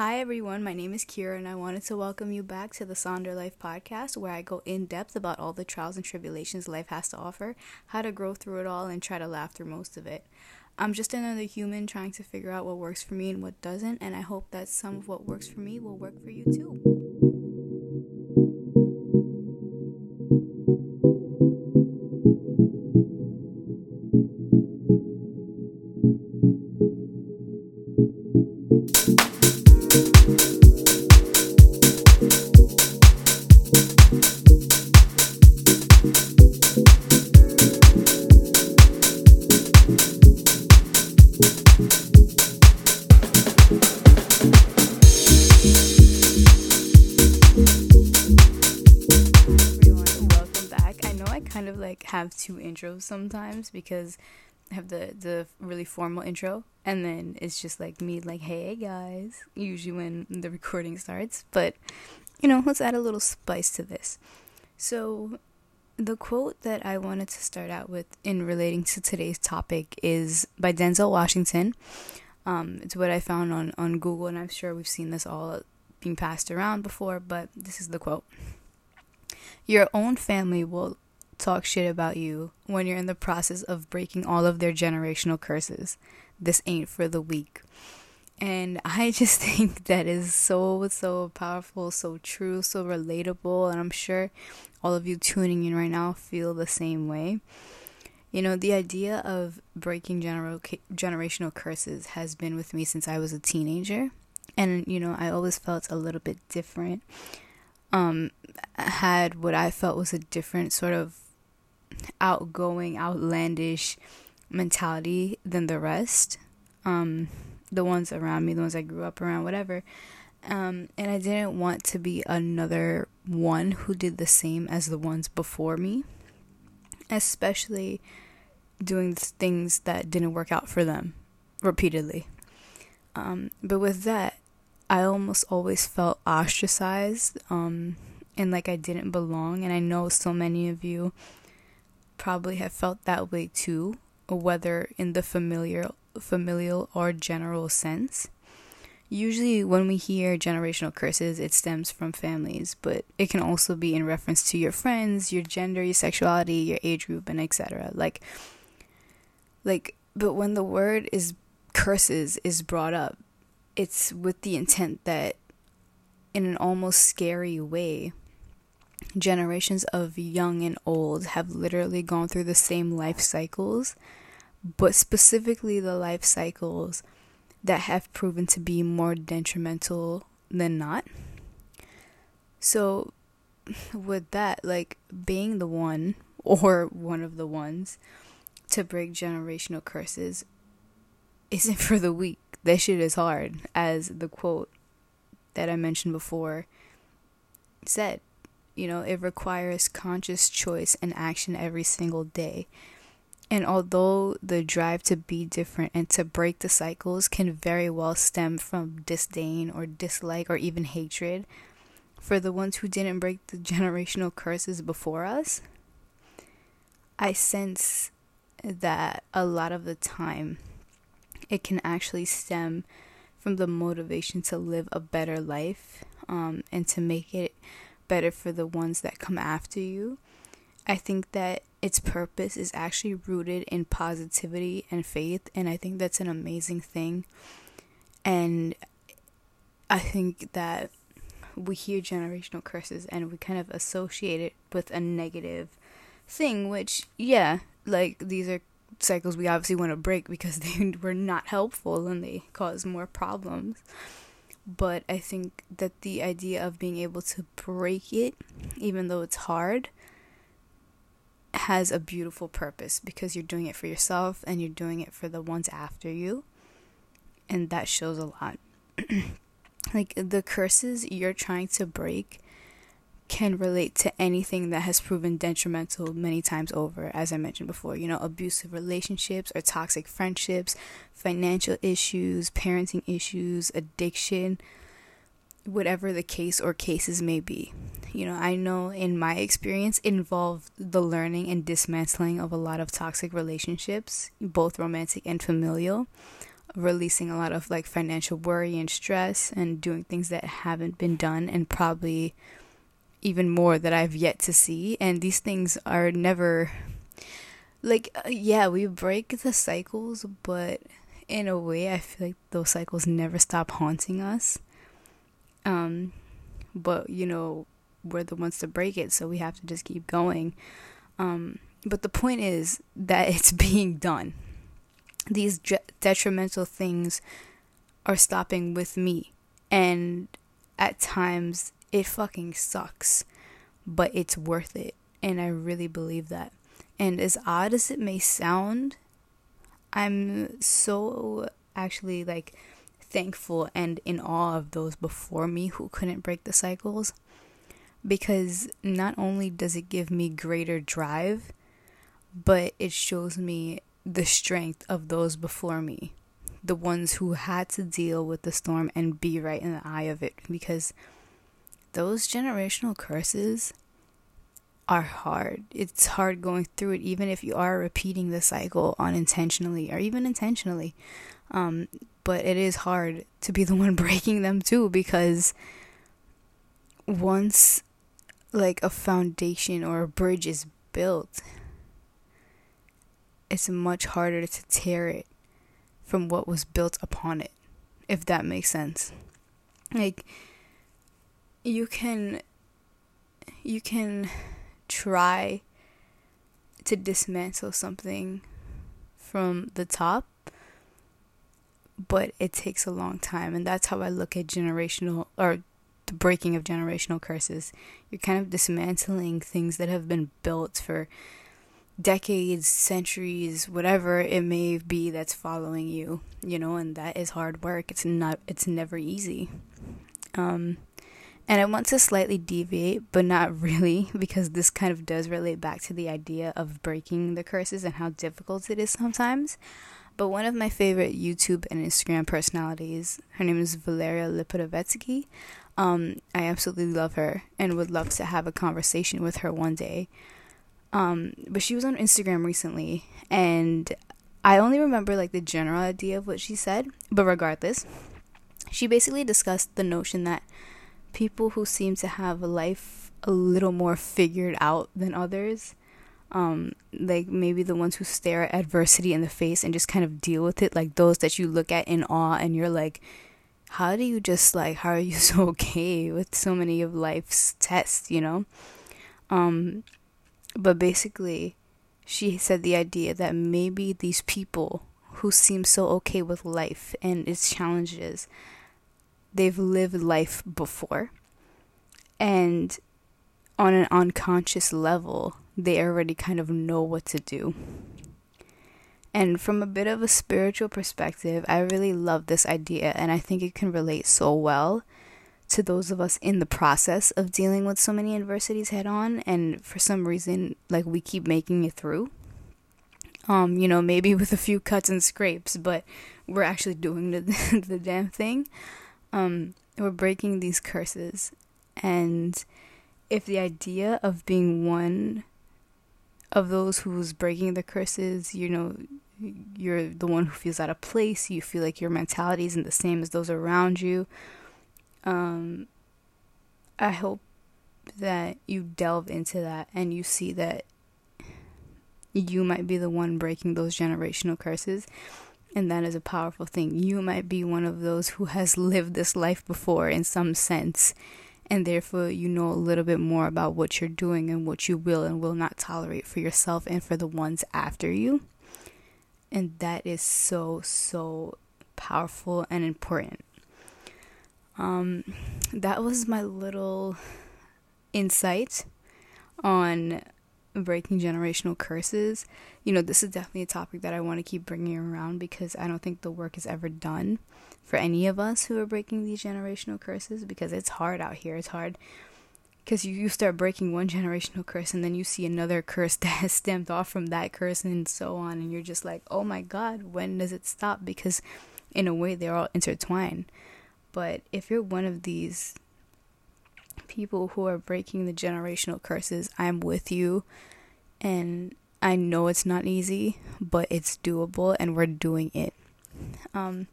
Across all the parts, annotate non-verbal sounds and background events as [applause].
Hi, everyone. My name is Kira, and I wanted to welcome you back to the Sonder Life podcast, where I go in depth about all the trials and tribulations life has to offer, how to grow through it all, and try to laugh through most of it. I'm just another human trying to figure out what works for me and what doesn't, and I hope that some of what works for me will work for you too. Have two intros sometimes because I have the the really formal intro. And then it's just like me like hey guys usually when the recording starts. But you know let's add a little spice to this. So the quote that I wanted to start out with in relating to today's topic is by Denzel Washington. Um, it's what I found on on Google and I'm sure we've seen this all being passed around before but this is the quote. Your own family will talk shit about you when you're in the process of breaking all of their generational curses. This ain't for the weak. And [laughs] I just think that is so, so powerful, so true, so relatable. And I'm sure all of you tuning in right now feel the same way. You know, the idea of breaking gener- generational curses has been with me since I was a teenager. And, you know, I always felt a little bit different. Um, had what I felt was a different sort of outgoing, outlandish mentality than the rest. Um, the ones around me, the ones I grew up around, whatever. Um, and I didn't want to be another one who did the same as the ones before me, especially doing things that didn't work out for them repeatedly. Um, but with that, I almost always felt ostracized um, and like I didn't belong. And I know so many of you probably have felt that way too, whether in the familiar, familial or general sense. Usually, when we hear generational curses, it stems from families, but it can also be in reference to your friends, your gender, your sexuality, your age group, and etc. Like, like, but when the word is curses is brought up, it's with the intent that, in an almost scary way, generations of young and old have literally gone through the same life cycles, but specifically the life cycles that have proven to be more detrimental than not. So, [laughs] with that, like being the one [laughs] or one of the ones to break generational curses isn't for the weak. That shit is hard, as the quote that I mentioned before said. You know, it requires conscious choice and action every single day. And although the drive to be different and to break the cycles can very well stem from disdain or dislike or even hatred for the ones who didn't break the [laughs] generational curses before us, I sense that a lot of the time it can actually stem from the motivation to live a better life um, and to make it better for the ones that come after you. I think that its purpose is actually rooted in positivity and faith, and I think that's an amazing thing. And I think that we hear generational curses and we kind of associate it with a negative thing, which, yeah, like these are cycles we obviously want to break because [laughs] they were not helpful and they cause more problems but I think that the idea of being able to break it, even though it's hard, has a beautiful purpose because you're doing it for yourself and you're doing it for the ones after you. And that shows a lot. [clears throat] like the curses you're trying to break can relate to anything that has proven detrimental many times over, as I mentioned before. You know, abusive relationships or toxic friendships, financial issues, parenting issues, addiction, whatever the case or cases may be. You know, I know in my experience involved the learning and dismantling of a lot of toxic relationships, both romantic and familial. releasing a lot of like financial worry and stress and doing things that haven't been done and probably even more that I've yet to see and these things are never like uh, yeah we break the cycles but in a way I feel like those cycles never stop haunting us um but you know we're the ones to break it so we have to just keep going um but the point is that [laughs] it's being done these detrimental things are stopping with me. And at times it fucking sucks, but it's worth it. And I really believe that. And as odd as it may sound, I'm so actually like thankful and in awe of those before me who couldn't break the cycles because not only does it give me greater drive, but it shows me the strength of those before me, the ones who had to deal with the storm and be right in the eye of it, because those generational curses are hard. It's hard going through it, even if you are repeating the cycle unintentionally or even intentionally. Um, but it is hard to be the one [laughs] breaking them too, because once like a foundation or a bridge is built, it's much harder to tear it from what was built upon it, if that makes sense. Like, you can, you can try to dismantle something from the top, but it takes a long time. And that's how I look at generational or the breaking of generational curses. You're kind of dismantling things that have been built for decades, centuries, whatever it may be that's following you, you know, and that is hard work. It's not it's never easy. Um and I want to slightly deviate, but not [laughs] really, because this kind of does relate back to the idea of breaking the curses and how difficult it is sometimes. But one of my favorite YouTube and Instagram personalities, her name is Valeria Lipotovetsky. Um, I absolutely love her and would love to have a conversation with her one day. Um, but she was on Instagram recently, and I only remember like the general idea of what she said. But regardless, she basically discussed the notion that people who seem to have life a little more figured out than others, um, like maybe the ones who stare at adversity in the face and just kind of deal with it, like those that you look at in awe and you're like, how do you just like, how are you [laughs] so okay with so many of life's tests, you know? Um, but basically, she said the idea that maybe these people who seem so okay with life and its challenges, they've lived life before. And on an unconscious level, they already kind of know what to do. And from a bit of a spiritual perspective, I really love this idea, and I think it can relate so well to those of us in the process of dealing with so many adversities head on and for some reason like we keep making it through um you know maybe [laughs] with a few cuts and scrapes but we're actually doing the [laughs] the damn thing um we're breaking these curses and if the idea of being one of those who's breaking the curses you know you're the one who feels out of place you feel like your mentality isn't the same as those around you um, I hope that you delve into that and you see that you might be the one breaking those generational curses. And that is a powerful thing. You might be one of those who has lived this life before in some sense. And therefore, you know a little bit more about what you're doing and what you will and will not tolerate for yourself and for the ones after you. And that is so, so powerful and important. Um, that was my little insight on breaking generational curses. You know, this is definitely a topic that I want to keep bringing around because I don't think the work is ever done for any of us who are breaking these generational curses because it's hard out here. It's hard because you, you start breaking one generational curse and then you see another [laughs] curse that has stemmed off from that curse and so on. And you're just like, oh my God, when does it stop? Because in a way, they're all intertwined. But if you're one of these people who are breaking the generational curses, I'm with you. And I know it's not easy, but it's doable and we're doing it. Um,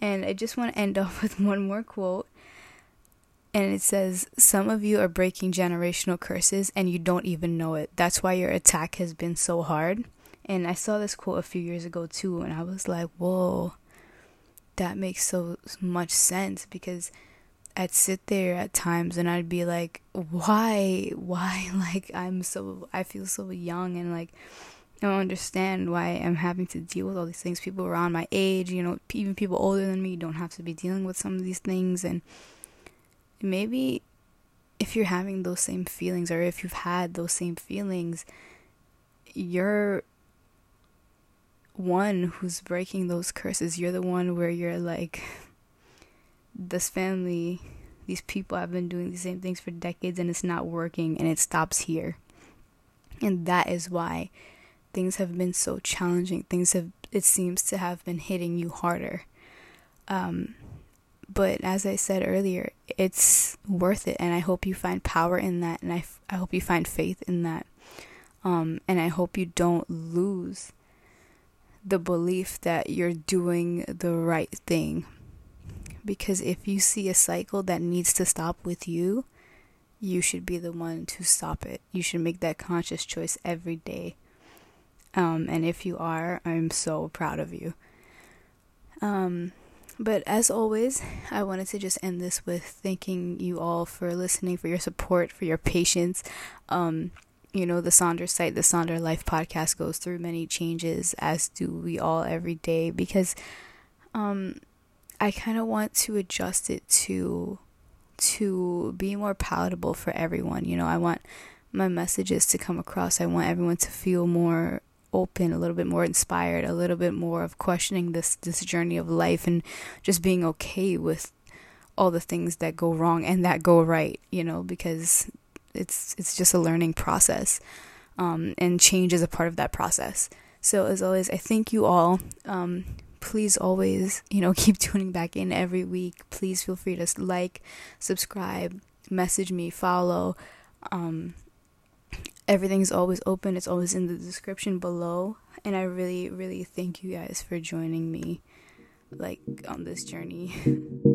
and I just want to end [laughs] off with one more quote. And it says, Some of you are breaking generational curses and you don't even know it. That's why your attack has been so hard. And I saw this quote a few years ago too, and I was like, whoa, that makes so much sense because I'd sit there at times and I'd be like, why, why, [laughs] like, I'm so, I feel so young and like, I don't understand why I'm having to deal with all these things. People around my age, you know, even people older than me don't have to be dealing with some of these things. And maybe if you're having those same feelings or if you've had those same feelings, you're one who's breaking those curses. You're the one where you're like, this family, these people have been doing the same things for decades and it's not working and it stops here. And that is why things have been so challenging. Things have, it seems to have been hitting you harder. Um, but as I said earlier, it's worth it. And I hope you find power in that. And I, I hope you find faith in that. Um, and I hope you don't lose the belief that you're doing the right thing. Because if you see a cycle that needs to stop with you, you should be the one to stop it. You should make that conscious choice every day. Um, and if you are, I'm so proud of you. Um, but as always, I wanted to just end this with thanking you all for listening, for your support, for your patience. Um, you know, the Sonder site, the Sonder Life podcast goes through many changes, as do we all every day, because um, I kind of want to adjust it to to be more palatable for everyone. You know, I want my messages to come across. I want everyone to feel more open, a little bit more inspired, a little bit more of questioning this this journey of life and just being okay with all the things that go wrong and that go right, you know, because it's it's just a learning process, um, and change is a part of that process. So as always, I thank you all. Um, please always, you know, [laughs] keep tuning back in every week. Please feel free to like, subscribe, message me, follow. Um, everything's always open, it's always in the description below. And I really, really thank you guys for joining me like on this journey. [laughs]